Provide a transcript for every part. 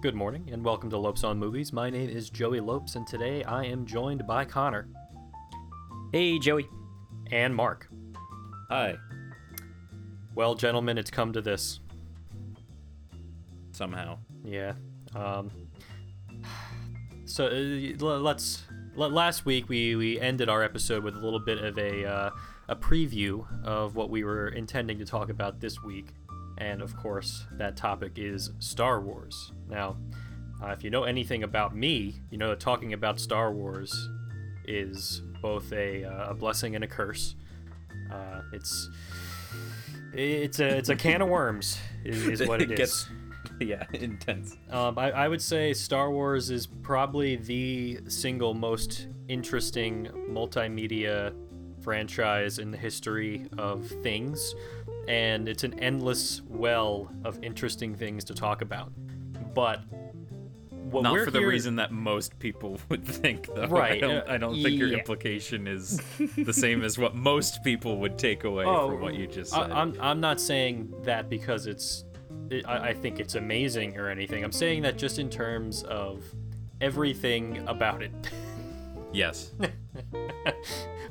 Good morning and welcome to Lopes on Movies. My name is Joey Lopes and today I am joined by Connor Hey, Joey. and Mark. Hi. Well, gentlemen, it's come to this. Somehow. Yeah. Um So uh, let's last week we we ended our episode with a little bit of a uh, a preview of what we were intending to talk about this week. And of course, that topic is Star Wars. Now, uh, if you know anything about me, you know that talking about Star Wars is both a, uh, a blessing and a curse. Uh, it's it's a it's a can of worms is, is what it is. gets, yeah, intense. Um, I, I would say Star Wars is probably the single most interesting multimedia franchise in the history of things, and it's an endless well of interesting things to talk about. But what Not we're for the here- reason that most people would think, though. Right, I don't, I don't think your implication is the same as what most people would take away oh, from what you just I- said. I'm, I'm not saying that because it's it, I, I think it's amazing or anything. I'm saying that just in terms of everything about it. yes.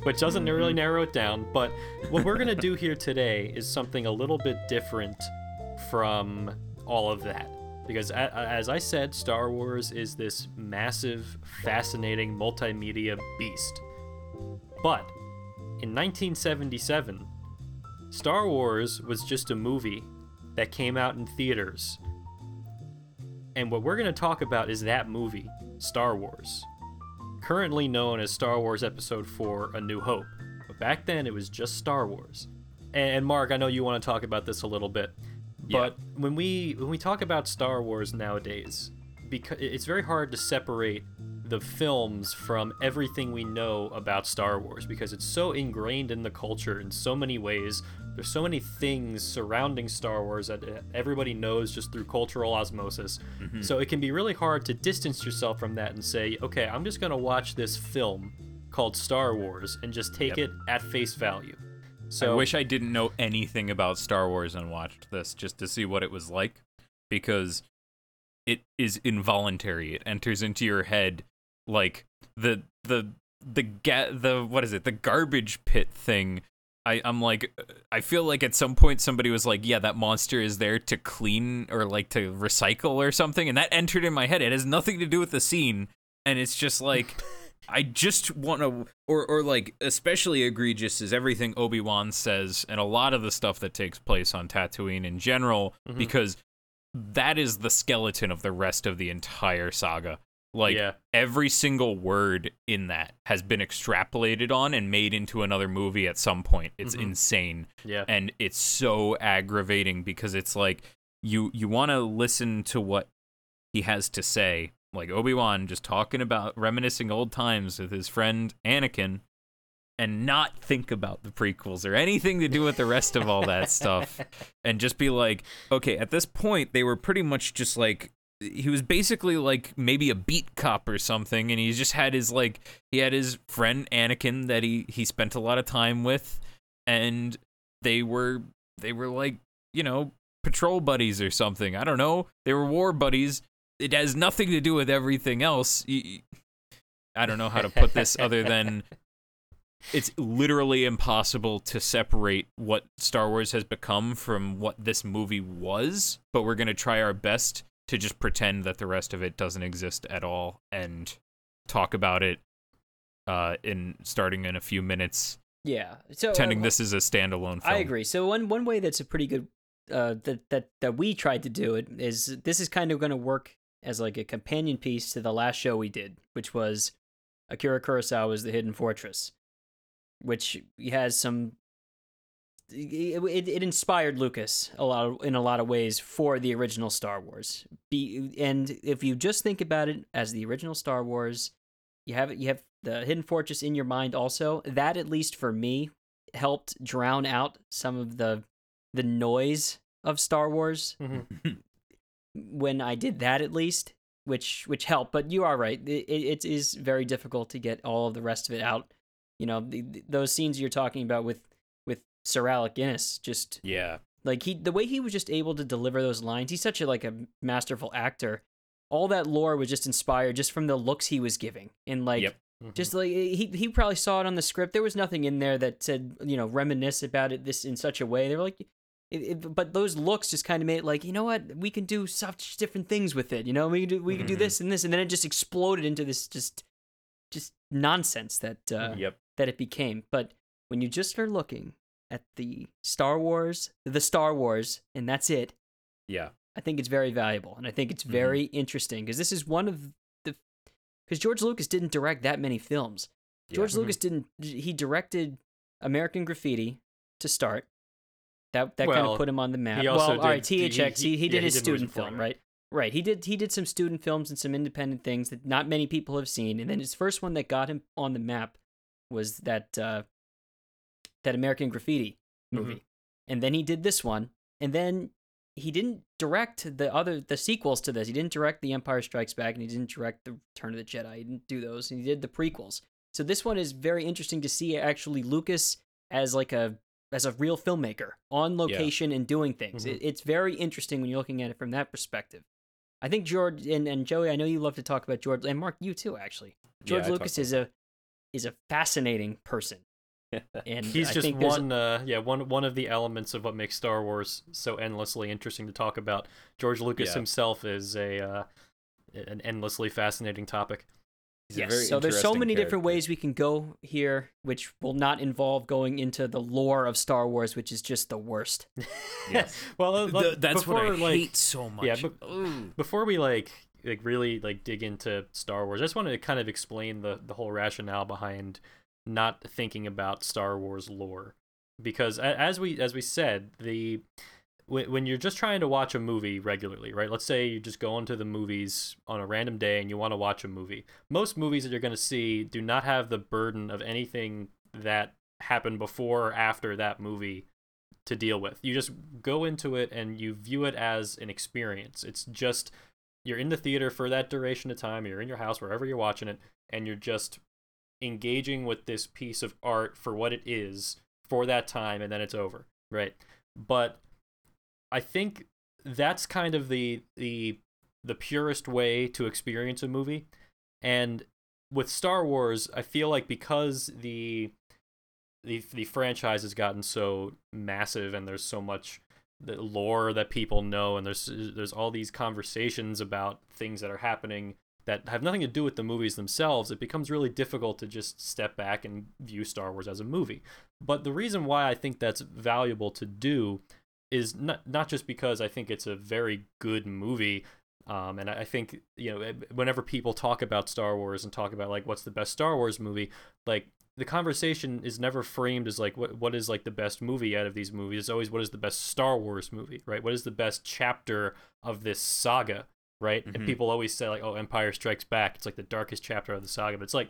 Which doesn't really narrow it down. But what we're gonna do here today is something a little bit different from all of that. Because as I said, Star Wars is this massive, fascinating multimedia beast. But in 1977, Star Wars was just a movie that came out in theaters. And what we're going to talk about is that movie, Star Wars currently known as Star Wars Episode 4 A New Hope. But back then it was just Star Wars. And Mark, I know you want to talk about this a little bit. But when we when we talk about Star Wars nowadays, because it's very hard to separate the films from everything we know about Star Wars because it's so ingrained in the culture in so many ways. There's so many things surrounding Star Wars that uh, everybody knows just through cultural osmosis. So it can be really hard to distance yourself from that and say, okay, I'm just going to watch this film called Star Wars and just take it at face value. So I wish I didn't know anything about Star Wars and watched this just to see what it was like because it is involuntary. It enters into your head like the the the get the what is it? The garbage pit thing. I I'm like I feel like at some point somebody was like, "Yeah, that monster is there to clean or like to recycle or something." And that entered in my head. It has nothing to do with the scene and it's just like I just want to, or or like especially egregious is everything Obi Wan says, and a lot of the stuff that takes place on Tatooine in general, Mm-hmm. because that is the skeleton of the rest of the entire saga. Like Yeah. every single word in that has been extrapolated on and made into another movie at some point. It's Mhm. insane yeah. and it's so aggravating because it's like you you want to listen to what he has to say like obi-wan just talking about reminiscing old times with his friend anakin and not think about the prequels or anything to do with the rest of all that stuff and just be like okay at this point they were pretty much just like he was basically like maybe a beat cop or something and he just had his like he had his friend anakin that he he spent a lot of time with and they were they were like you know patrol buddies or something. I don't know. They were war buddies. It has nothing to do with everything else. I don't know how to put this other than it's literally impossible to separate what star wars has become from what this movie was but we're going to try our best to just pretend that the rest of it doesn't exist at all and talk about it uh in starting in a few minutes Yeah. So pretending uh, this is a standalone film I agree. So one one way that's a pretty good uh, that that that we tried to do it is this is kind of going to work as like a companion piece to the last show we did, which was Akira Kurosawa's The Hidden Fortress, which has some. It, it, inspired Lucas a lot of, in a lot of ways for the original Star Wars. Be and if you just think about it as the original Star Wars, you have you have the Hidden Fortress in your mind also. That at least for me helped drown out some of the the noise of Star Wars Mhm. when I did that at least, which which helped. But you are right; it, it is very difficult to get all of the rest of it out. You know, the, those scenes you're talking about with Sir Alec Guinness, just yeah Like he, the way he was just able to deliver those lines, he's such a like a masterful actor. All that lore was just inspired just from the looks he was giving, and like Yep. Mhm. just like he he probably saw it on the script. There was nothing in there that said you know reminisce about it this in such a way. They were like, it, it, but those looks just kind of made it like you know what we can do such different things with it. You know we can do we can do Mhm. this and this, and then it just exploded into this just just nonsense that uh, Yep. that it became. But when you just are looking at the Star Wars, the Star Wars, and that's it, Yeah. I think it's very valuable, and I think it's Mhm. very interesting because this is one of the because George Lucas didn't direct that many films. George Yeah. Lucas didn't. He directed American Graffiti to start. That that kind of put him on the map. he also well, all right, did- he- THX. He, he- he, yeah, did he his did student film, right? Right. He did. He did some student films and some independent things that not many people have seen. And then his first one that got him on the map was that uh, that American Graffiti Mm-hmm. movie, and then he did this one, and then he didn't direct the other the sequels to this. He didn't direct The Empire Strikes Back, and he didn't direct The Return of the Jedi. He didn't do those, and he did the prequels. So this one is very interesting to see actually Lucas as like a as a real filmmaker on location and doing things. Mhm. It, it's very interesting when you're looking at it from that perspective. I think George and, and Joey, I know you love to talk about George and Mark, you too actually. George Yeah, Lucas is a is a fascinating person, and He's I just one, uh, yeah, one one of the elements of what makes Star Wars so endlessly interesting to talk about. George Lucas Yeah. himself is a uh, an endlessly fascinating topic. He's Yes. So there's so interesting many different ways we can go here, which will not involve going into the lore of Star Wars, which is just the worst. Yes. well, uh, Th- like, that's what I like, hate so much. yeah, but- before we like like really like dig into Star Wars, I just wanted to kind of explain the the whole rationale behind not thinking about Star Wars lore because as we as we said the when you're just trying to watch a movie regularly, right? Let's say you just go into the movies on a random day and you want to watch a movie. Most movies that you're going to see do not have the burden of anything that happened before or after that movie to deal with. You just go into it and you view it as an experience. It's just you're in the theater for that duration of time, you're in your house wherever you're watching it and you're just engaging with this piece of art for what it is for that time and then it's over, right? But I think that's kind of the the the purest way to experience a movie. And with Star Wars, I feel like because the the the franchise has gotten so massive and there's so much the lore that people know and there's there's all these conversations about things that are happening that have nothing to do with the movies themselves, it becomes really difficult to just step back and view Star Wars as a movie. But the reason why I think that's valuable to do is not not just because I think it's a very good movie. Um, and I think you know whenever people talk about Star Wars and talk about like what's the best Star Wars movie, like the conversation is never framed as like what what is like the best movie out of these movies. It's always what is the best Star Wars movie, right? What is the best chapter of this saga, right? And Mhm. people always say like, oh, Empire Strikes Back. It's like the darkest chapter of the saga, but it's like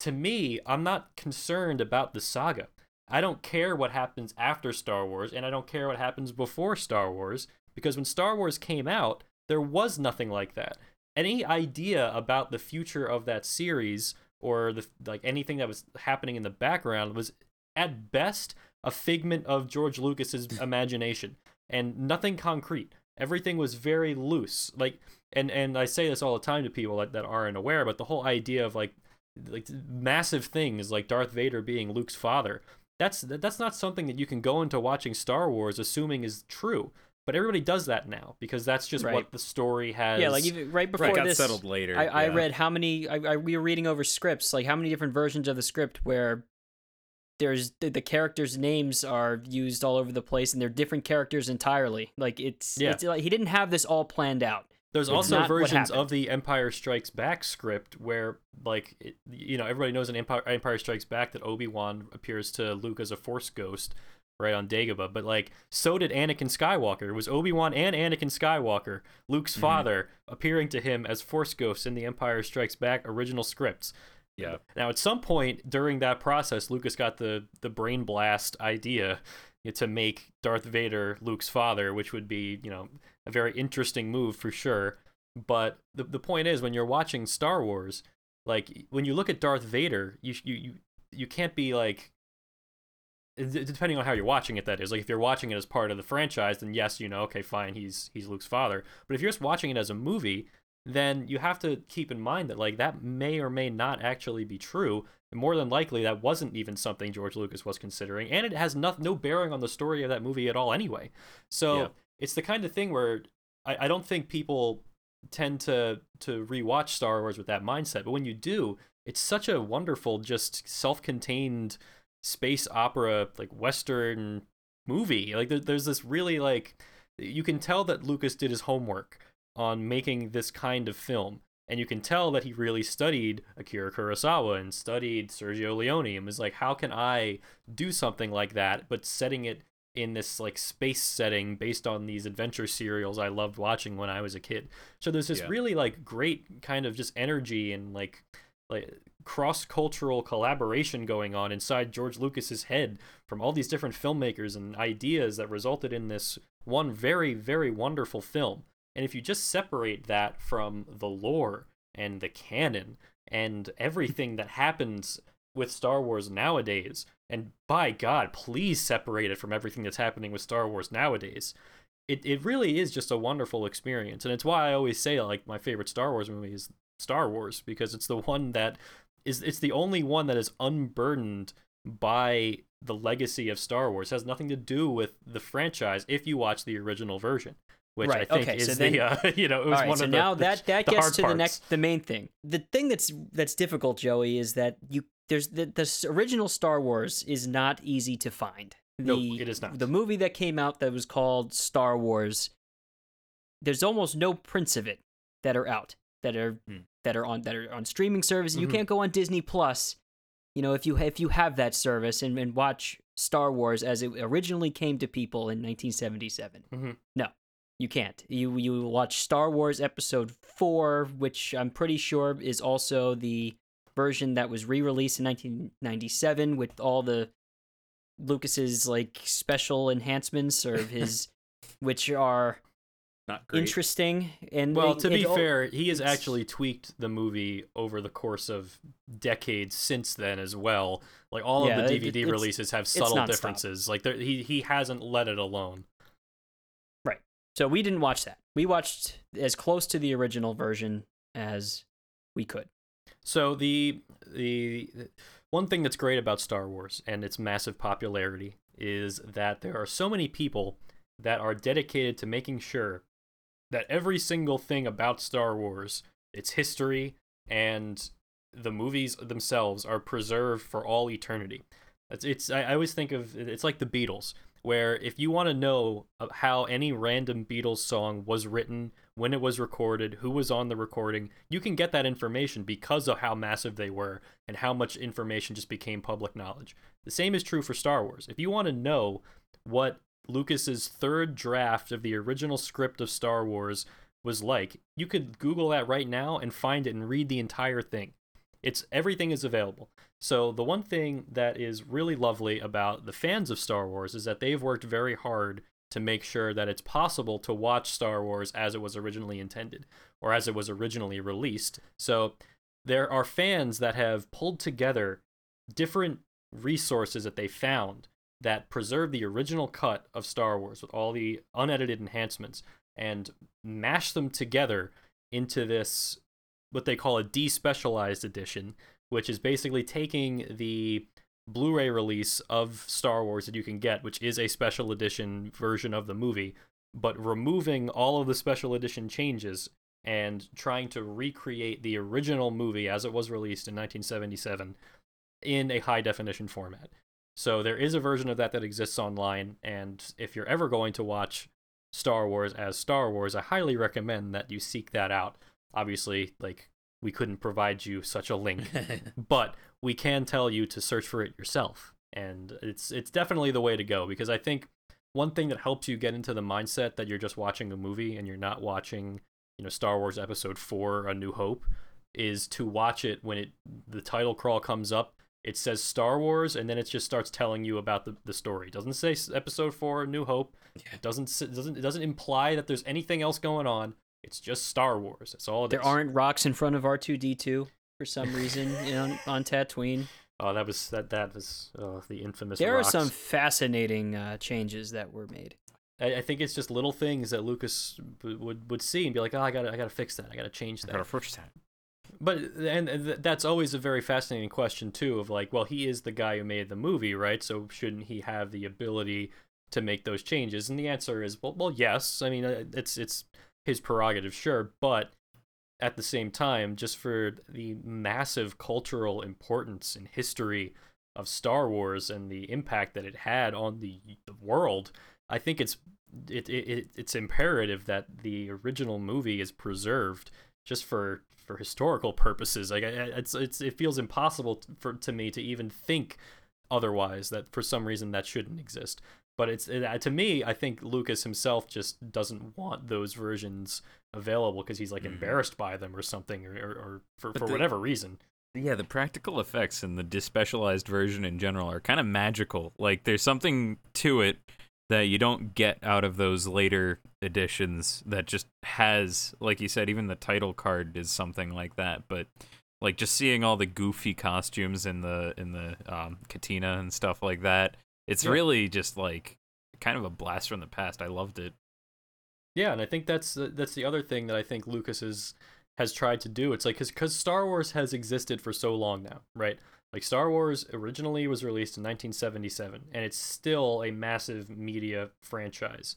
to me, I'm not concerned about the saga. I don't care what happens after Star Wars, and I don't care what happens before Star Wars, because when Star Wars came out, there was nothing like that. Any idea about the future of that series or the like anything that was happening in the background was at best a figment of George Lucas's imagination and nothing concrete. Everything was very loose. Like and and I say this all the time to people that, that aren't aware, but the whole idea of like like massive things like Darth Vader being Luke's father. That's that's not something that you can go into watching Star Wars assuming is true. But everybody does that now because that's just Right. what the story has. yeah, like even right before Right, got this, settled later. I, I yeah. read how many. I, I we were reading over scripts, like how many different versions of the script where there's the, the characters' names are used all over the place, and they're different characters entirely. Like it's Yeah. it's like he didn't have this all planned out. There's It's also versions of the Empire Strikes Back script where, like, it, you know, everybody knows in Empire, Empire Strikes Back that Obi Wan appears to Luke as a Force ghost, right on Dagobah. But like, so did Anakin Skywalker. It was Obi Wan and Anakin Skywalker, Luke's Mhm. father, appearing to him as Force ghosts in the Empire Strikes Back original scripts. Yeah. Now, at some point during that process, Lucas got the the brain blast idea to make Darth Vader Luke's father, which would be, you know, a very interesting move for sure. But the the point is, when you're watching Star Wars, like when you look at Darth Vader, you you you, you can't be like depending on how you're watching it that is. Like if you're watching it as part of the franchise then yes you know okay fine he's he's luke's father. But if you're just watching it as a movie then you have to keep in mind that like that may or may not actually be true. And more than likely that wasn't even something george lucas was considering. And it has no, no bearing on the story of that movie at all anyway. So Yeah. It's the kind of thing where I, I don't think people tend to to rewatch star wars with that mindset but when you do it's such a wonderful just self-contained space opera like western movie. Like there, there's this really like you can tell that lucas did his homework on making this kind of film and you can tell that he really studied akira kurosawa and studied sergio leone and was like how can i do something like that but setting it in this like space setting based on these adventure serials i loved watching when i was a kid so there's this Yeah. really like great kind of just energy and like like cross-cultural collaboration going on inside George Lucas's head from all these different filmmakers and ideas that resulted in this one very very wonderful film. And if you just separate that from the lore and the canon and everything that happens with Star Wars nowadays, and by God, please separate it from everything that's happening with Star Wars nowadays. It, it really is just a wonderful experience. And it's why I always say like my favorite Star Wars movie is Star Wars because it's the one that is it's the only one that is unburdened by the legacy of Star Wars. It has nothing to do with the franchise if you watch the original version, which Right, I think okay, is so the then- uh, you know it was right, one so of the now that that the gets to the next the main thing. The thing that's that's difficult, Joey, is that you there's the this original Star Wars is not easy to find. The, No, it is not. The movie that came out that was called Star Wars. There's almost no prints of it that are out that are Hmm. that are on that are on streaming service. You Mhm. can't go on Disney Plus. You know, if you if you have that service and, and watch Star Wars as it originally came to people in 1977. Mhm. No, you can't. You you watch Star Wars Episode Four, which I'm pretty sure is also the version that was re-released in 1997 with all the Lucas's like special enhancements or his, which are Not great. interesting. And Well, it- to be it fair, he has actually tweaked the movie over the course of decades since then as well. Like all Yeah, of the DVD it's- releases have subtle differences. Like there, he he hasn't let it alone. Right so we didn't watch that. We watched as close to the original version as we could. So the the one thing that's great about Star Wars and its massive popularity is that there are so many people that are dedicated to making sure that every single thing about Star Wars, its history and the movies themselves are preserved for all eternity. It's, it's I, I always think of it's like the Beatles, where if you want to know uh, how any random Beatles song was written, when it was recorded, who was on the recording, you can get that information because of how massive they were and how much information just became public knowledge. The same is true for Star Wars. If you want to know what Lucas's third draft of the original script of Star Wars was like, you could Google that right now and find it and read the entire thing. It's everything is available. So the one thing that is really lovely about the fans of Star Wars is that they've worked very hard to make sure that it's possible to watch Star Wars as it was originally intended or as it was originally released. So there are fans that have pulled together different resources that they found that preserve the original cut of Star Wars with all the unedited enhancements and mash them together into this what they call a despecialized edition, which is basically taking the Blu-ray release of Star Wars that you can get, which is a special edition version of the movie, but removing all of the special edition changes and trying to recreate the original movie as it was released in 1977 in a high definition format. So there is a version of that that exists online, and if you're ever going to watch Star Wars as Star Wars, I highly recommend that you seek that out. Obviously, like we couldn't provide you such a link, but we can tell you to search for it yourself. And it's it's definitely the way to go because I think one thing that helps you get into the mindset that you're just watching a movie and you're not watching, you know, Star Wars episode 4 A New Hope is to watch it when it the title crawl comes up it says Star Wars, and then it just starts telling you about the, the story. It doesn't say Episode Four, New Hope. It doesn't it doesn't it doesn't imply that there's anything else going on. It's just Star Wars. That's all it is. There aren't rocks in front of R2D2 for some reason you know, on Tatooine. Oh, that was that that was oh, the infamous. There rocks. are some fascinating uh, changes that were made. I, I think it's just little things that Lucas w- would would see and be like, oh, I gotta I gotta fix that. I gotta change I that. got a first time. But and th- that's always a very fascinating question too. Of like, well, he is the guy who made the movie, right? So shouldn't he have the ability to make those changes? And the answer is, well, well, yes. I mean, uh, it's it's his prerogative, sure, but at the same time, just for the massive cultural importance and history of Star Wars and the impact that it had on the, the world, I think it's it, it it- it's imperative that the original movie is preserved just for for historical purposes. Like it's it's it feels impossible for to me to even think otherwise that for some reason that shouldn't exist. But it's it, uh, to me, I think Lucas himself just doesn't want those versions available because he's like Mhm. embarrassed by them or something, or or, or for But for the- whatever reason. Yeah, the practical effects and the despecialized version in general are kind of magical. Like there's something to it that you don't get out of those later editions that just has like you said even the title card is something like that, but like just seeing all the goofy costumes in the in the um cantina and stuff like that, it's Yeah. really just like kind of a blast from the past. I loved it. Yeah, and I think that's the, that's the other thing that I think Lucas is has tried to do. It's like because because Star Wars has existed for so long now, right? Like Star Wars originally was released in 1977, and it's still a massive media franchise.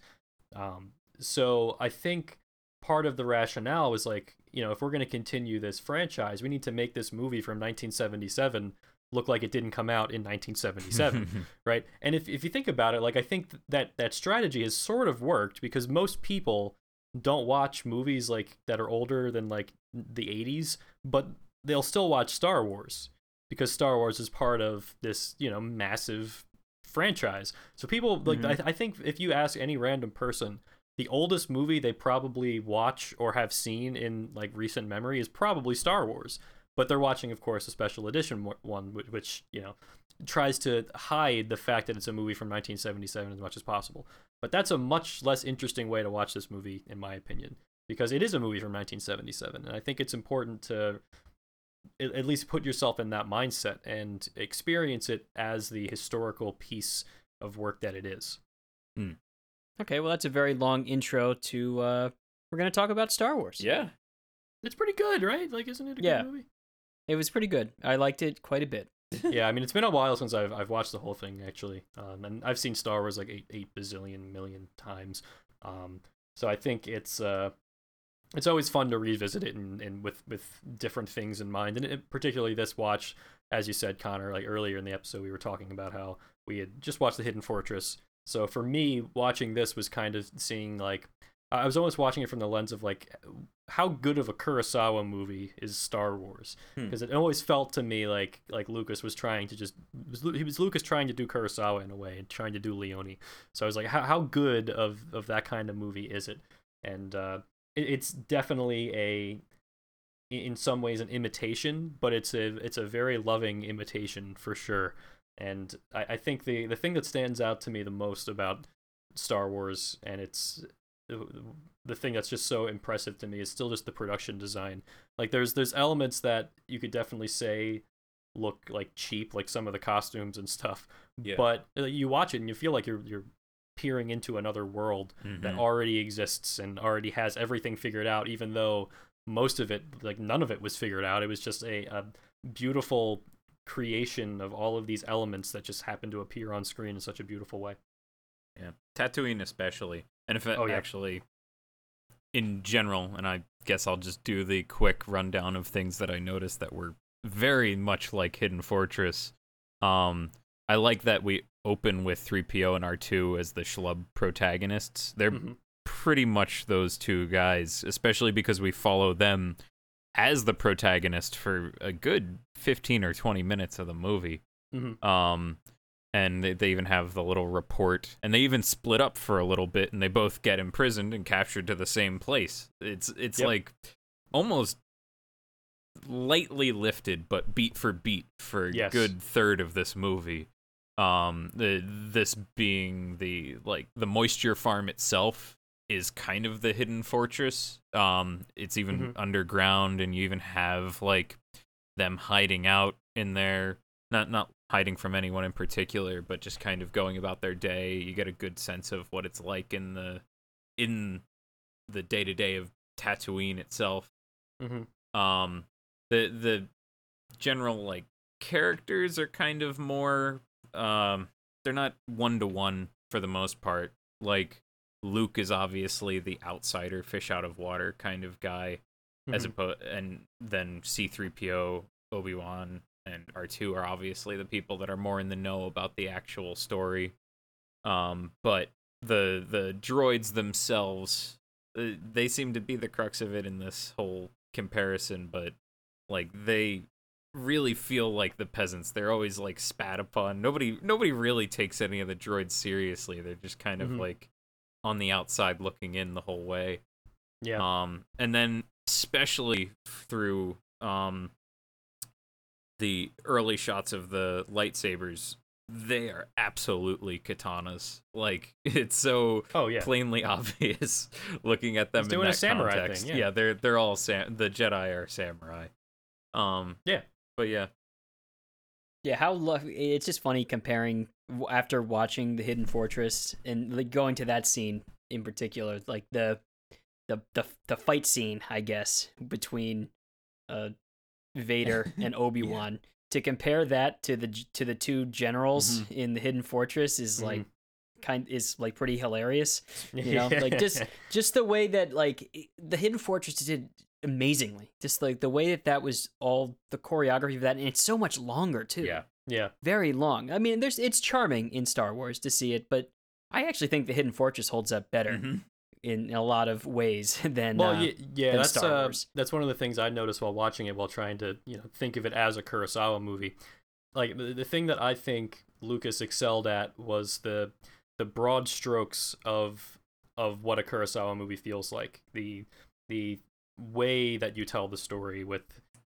Um, so I think part of the rationale was like, you know, if we're going to continue this franchise, we need to make this movie from 1977 look like it didn't come out in 1977 right? And if if you think about it, like I think that that strategy has sort of worked because most people don't watch movies like that are older than like the 80s, but they'll still watch Star Wars because Star Wars is part of this, you know, massive franchise. So people like Mhm. I, I think if you ask any random person the oldest movie they probably watch or have seen in like recent memory is probably Star Wars. But they're watching, of course, a special edition one, which, which you know tries to hide the fact that it's a movie from 1977 as much as possible. But that's a much less interesting way to watch this movie, in my opinion, because it is a movie from 1977, and I think it's important to at at least put yourself in that mindset and experience it as the historical piece of work that it is. Okay, well that's a very long intro to. uh We're gonna talk about Star Wars. yeah. It's pretty good, right? Like, isn't it a Yeah. good movie? It was pretty good. I liked it quite a bit. yeah, I mean, it's been a while since I've I've watched the whole thing actually, um, and I've seen Star Wars like eight eight bazillion million times. Um, so I think it's uh, it's always fun to revisit it and, and with with different things in mind, and it, particularly this watch, as you said, Connor, like earlier in the episode, we were talking about how we had just watched the Hidden Fortress. So for me, watching this was kind of seeing like I was almost watching it from the lens of like how good of a Kurosawa movie is Star Wars Hmm. because it always felt to me like like Lucas was trying to just was, he was Lucas trying to do Kurosawa in a way and trying to do Leone. So I was like, how how good of of that kind of movie is it? And uh, it, it's definitely a in some ways an imitation, but it's a it's a very loving imitation for sure. And I, I think the the thing that stands out to me the most about Star Wars and it's the thing that's just so impressive to me is still just the production design. Like there's there's elements that you could definitely say look like cheap, like some of the costumes and stuff. Yeah. But uh, you watch it and you feel like you're you're peering into another world that Mhm. already exists and already has everything figured out, even though most of it, like none of it, was figured out. It was just a, a beautiful creation of all of these elements that just happen to appear on screen in such a beautiful way. Yeah, Tatooine especially, and if it Oh, yeah. actually, in general, and I guess I'll just do the quick rundown of things that I noticed that were very much like Hidden Fortress. Um, I like that we open with 3PO and R2 as the schlub protagonists. They're Mhm. pretty much those two guys, especially because we follow them as the protagonist for a good 15 or 20 minutes of the movie. Mhm. Um, and they, they even have the little report, and they even split up for a little bit, and they both get imprisoned and captured to the same place. It's it's Yep. like almost lightly lifted, but beat for beat for a Yes. good third of this movie. Um, the this being the like the moisture farm itself is kind of the hidden fortress. Um, it's even Mhm. underground, and you even have like them hiding out in there not not hiding from anyone in particular, but just kind of going about their day. You get a good sense of what it's like in the in the day to day of Tatooine itself. Mm-hmm. Um, the the general like characters are kind of more um they're not one to one for the most part. Like Luke is obviously the outsider, fish out of water kind of guy, as Mhm. opposed and then C3PO, Obi Wan, and R2 are obviously the people that are more in the know about the actual story. Um, but the the droids themselves, uh, they seem to be the crux of it in this whole comparison. But like they really feel like the peasants. They're always like spat upon. Nobody nobody really takes any of the droids seriously. They're just kind of Mhm. like on the outside looking in the whole way. Yeah. Um, and then especially through um the early shots of the lightsabers, they are absolutely katanas. Like it's so oh yeah. plainly obvious looking at them He's in doing a that samurai thing, context. yeah. they're they're all sam- the Jedi are samurai. Um, Yeah. but yeah, Yeah, how lucky! It's just funny comparing after watching the Hidden Fortress and like going to that scene in particular, like the the the the fight scene, I guess, between uh Vader and Obi Wan. To compare that to the to the two generals Mm-hmm. in the Hidden Fortress is like kind is like pretty hilarious. You know, like just just the way that like the Hidden Fortress did amazingly. Just like the way that that was all the choreography of that, and it's so much longer too yeah, yeah. very long. I mean, there's it's charming in Star Wars to see it, but I actually think the Hidden Fortress holds up better Mhm. In a lot of ways than Well, uh, yeah, yeah than that's uh, that's one of the things I noticed while watching it, while trying to you know think of it as a Kurosawa movie. Like the, the thing that I think Lucas excelled at was the the broad strokes of of what a Kurosawa movie feels like. The the way that you tell the story with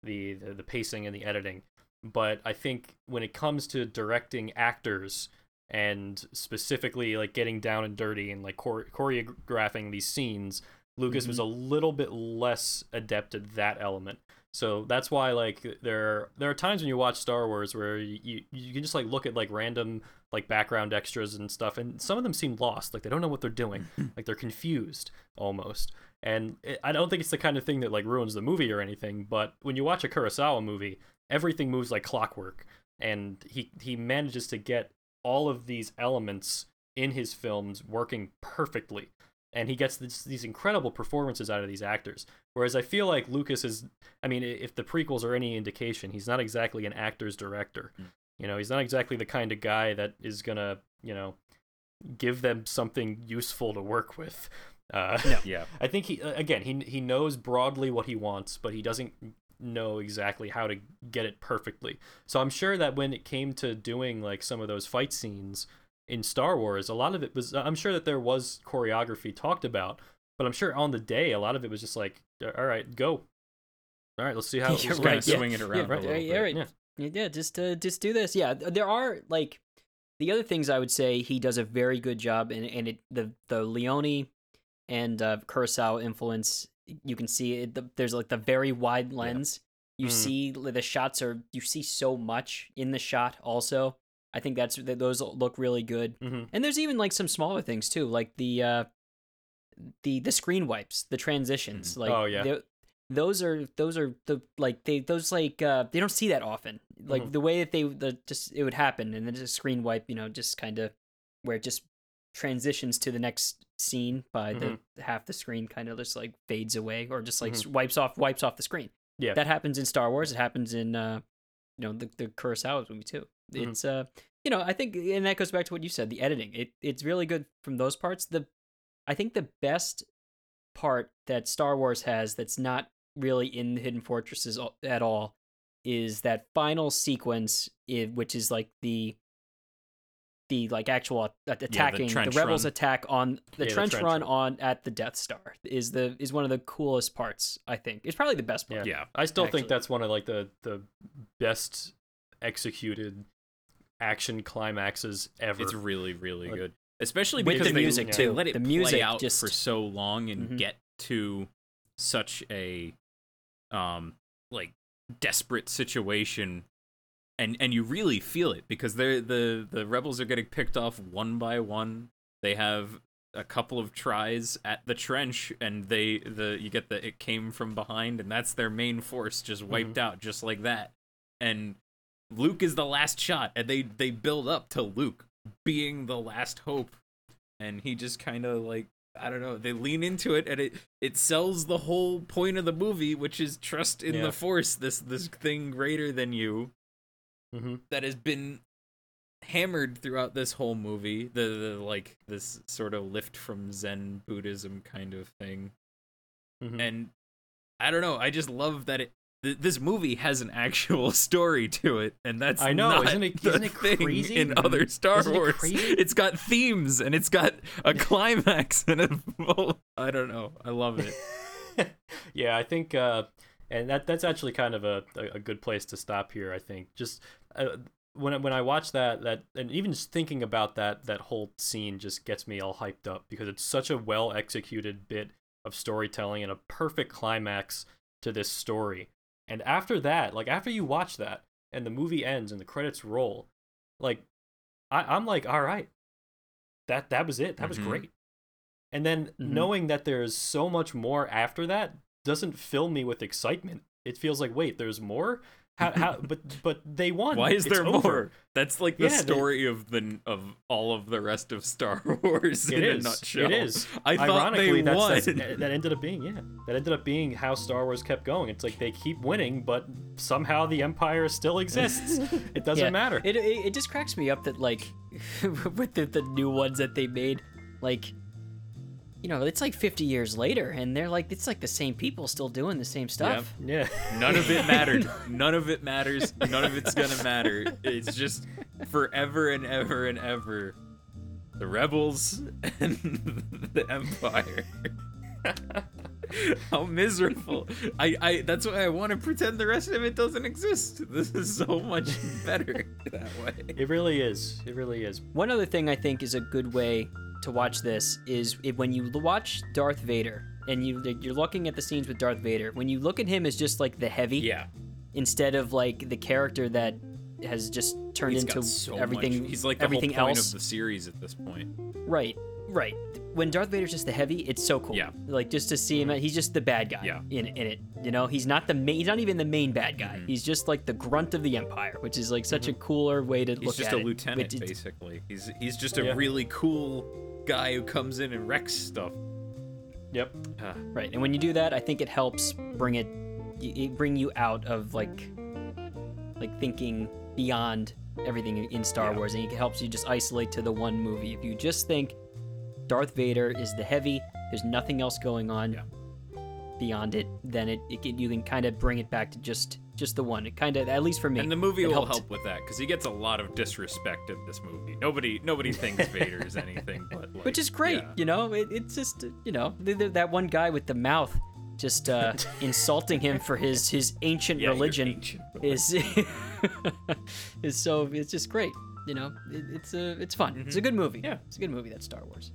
the the, the pacing and the editing. But I think when it comes to directing actors and specifically like getting down and dirty and like chore- choreographing these scenes, Lucas was mm-hmm. a little bit less adept at that element. So that's why like there there are times when you watch Star Wars where you, you you can just like look at like random like background extras and stuff and some of them seem lost like they don't know what they're doing. Mm-hmm. Like they're confused almost. And it, I don't think it's the kind of thing that like ruins the movie or anything but when you watch a Kurosawa movie everything moves like clockwork and he he manages to get all of these elements in his films working perfectly and he gets this, these incredible performances out of these actors whereas i feel like lucas is i mean if the prequels are any indication he's not exactly an actor's director Mm. you know he's not exactly the kind of guy that is gonna you know give them something useful to work with uh, yeah. I think he again he he knows broadly what he wants, but he doesn't know exactly how to get it perfectly. So I'm sure that when it came to doing like some of those fight scenes in Star Wars, a lot of it was I'm sure that there was choreography talked about, but I'm sure on the day a lot of it was just like all right, go. All right, let's see how Yeah, let's Just kinda kind of yeah. swing it around right, a little yeah, bit. right. Yeah. yeah, just uh, just do this. Yeah, there are like the other things I would say he does a very good job, and and it the the Leone and uh, Kurosawa influence you can see it. The, there's like the very wide lens. You Mm. see the shots are you see so much in the shot. Also, I think that's that those look really good. Mhm. And there's even like some smaller things too, like the uh the the screen wipes, the transitions. Like Oh, yeah. those are those are the like they those like uh they don't see that often. Like Mhm. the way that they the just it would happen and then just a screen wipe, you know, just kind of where it just transitions to the next scene by Mm-hmm. the half the screen kind of just like fades away or just like Mhm. wipes off wipes off the screen. Yeah. That happens in Star Wars, it happens in uh you know the the Kurosawa movie too. Mhm. It's uh you know, I think and that goes back to what you said, the editing. It it's really good from those parts. The I think the best part that Star Wars has that's not really in the Hidden Fortresses at all is that final sequence, which is like the the like actual a- attacking the, trench rebels run. attack on the Yeah, the trench, trench run run. on at the Death Star is the is one of the coolest parts. I think it's probably the best part. Yeah. Yeah. I still Actually. think that's one of like the the best executed action climaxes ever. It's really, really Like- good. Especially With because the music, they too. let it The play music out just- for so long and Mhm. get to such a um like desperate situation and and you really feel it because they're the the rebels are getting picked off one by one. They have a couple of tries at the trench and they the you get the it came from behind and that's their main force just wiped mm-hmm. out just like that and luke is the last shot and they they build up to luke being the last hope and he just kind of like i don't know they lean into it and it it sells the whole point of the movie which is trust in Yeah. the force this this thing greater than you Mm-hmm. that has been hammered throughout this whole movie the, the like this sort of lift from zen buddhism kind of thing Mhm. and i don't know i just love that it th- this movie has an actual story to it and that's I know, not isn't it- the isn't it thing crazy? in other star Isn't it wars crazy? it's got themes and it's got a climax and a well, i don't know i love it yeah, I think, uh, and that that's actually kind of a, a, good place to stop here. I think just uh, when I- when I watch that that and even just thinking about that that whole scene just gets me all hyped up because it's such a well executed bit of storytelling and a perfect climax to this story. And after that, like after you watch that and the movie ends and the credits roll, like I, I'm like, all right, that that was it. That was Mhm. great. And then Mhm. knowing that there's so much more after that doesn't fill me with excitement. It feels like, wait, there's more. How, how, but but they won. why is It's there over. more that's like the Yeah, they- story of the of all of the rest of star wars It in is. a nutshell It is. i thought Ironically, they that's, won that's that ended up being yeah. That ended up being how Star Wars kept going. It's like they keep winning, but somehow the Empire still exists. It doesn't Yeah. matter. It, it it just cracks me up that like with the, the new ones that they made, like you know, it's like 50 years later, and they're like it's like the same people still doing the same stuff. yeah. None of it mattered. None of it matters. None of it's gonna matter. It's just forever and ever and ever. The rebels and the empire. How miserable. I, I that's why I want to pretend the rest of it doesn't exist. This is so much better that way. It really is. It really is. One other thing I think is a good way to watch this is it, when you watch Darth Vader and you you're looking at the scenes with Darth Vader. When you look at him as just like the heavy, Yeah. instead of like the character that has just turned He's into so everything. much. He's like the everything whole point else. of the series at this point. Right, right. When Darth Vader's just the heavy, it's so cool. Yeah. Like just to see him, he's just the bad guy. Yeah. In in it, you know, he's not the main. He's not even the main bad guy. Mhm. He's just like the grunt of the Empire, which is like such a cooler way to He's look just at a it. lieutenant, Which is- basically. He's he's just a Yeah. really cool guy who comes in and wrecks stuff. Yep. Ah, Right, and when you do that, I think it helps bring it, it bring you out of like, like thinking beyond everything in Star Yeah. Wars, and it helps you just isolate to the one movie. If you just think Darth Vader is the heavy, there's nothing else going on Yeah. beyond it, then it, it you can kind of bring it back to just just the one. It kind of, at least for me, and the movie will helped. help with that because he gets a lot of disrespect in this movie. Nobody nobody thinks Vader is anything but like, which is great. yeah. You know, it, it's just you know th- th- that one guy with the mouth just uh, insulting him for his his ancient Yeah, religion ancient is is so it's just great. You know, it, it's a it's fun. It's a good movie. Yeah. it's a good movie. That's Star Wars.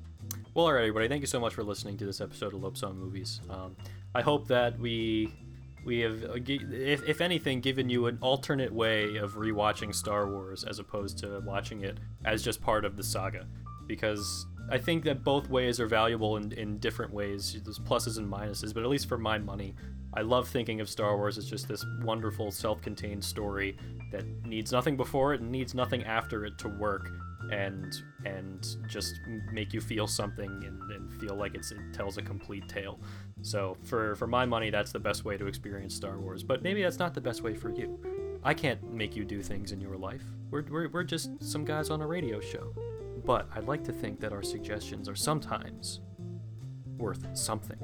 Well, all right, everybody. Thank you so much for listening to this episode of Lopes on Movies. Um, I hope that we we have, uh, if, if anything, given you an alternate way of rewatching Star Wars as opposed to watching it as just part of the saga, because I think that both ways are valuable in, in different ways. There's pluses and minuses, but at least for my money, I love thinking of Star Wars as just this wonderful, self-contained story that needs nothing before it and needs nothing after it to work and and just make you feel something and, and feel like it tells a complete tale. So for for my money, that's the best way to experience Star Wars. But maybe that's not the best way for you. I can't make you do things in your life. We're we're, we're just some guys on a radio show. But I'd like to think that our suggestions are sometimes worth something.